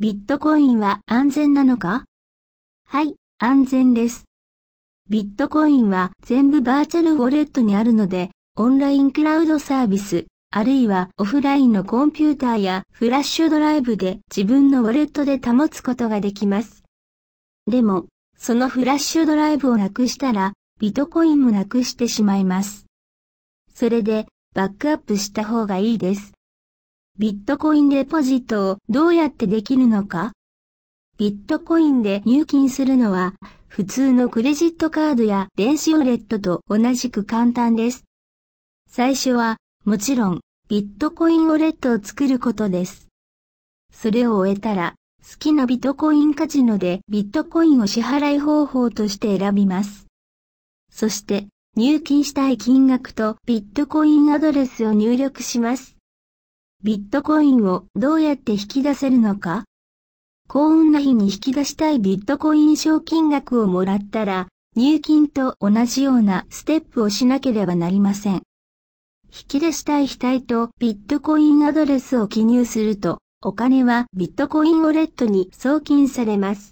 ビットコインは安全なのか？はい、安全です。ビットコインは全部バーチャルウォレットにあるので、オンラインクラウドサービス、あるいはオフラインのコンピューターやフラッシュドライブで自分のウォレットで保つことができます。でも、そのフラッシュドライブをなくしたら、ビットコインもなくしてしまいます。それで、バックアップした方がいいです。ビットコインデポジットをどうやってできるのか？ビットコインで入金するのは普通のクレジットカードや電子ウォレットと同じく簡単です。最初はもちろんビットコインウォレットを作ることです。それを終えたら好きなビットコインカジノでビットコインを支払い方法として選びます。そして入金したい金額とビットコインアドレスを入力します。ビットコインをどうやって引き出せるのか？幸運な日に引き出したいビットコイン賞金額をもらったら、入金と同じようなステップをしなければなりません。引き出したい額とビットコインアドレスを記入すると、お金はビットコインウォレットに送金されます。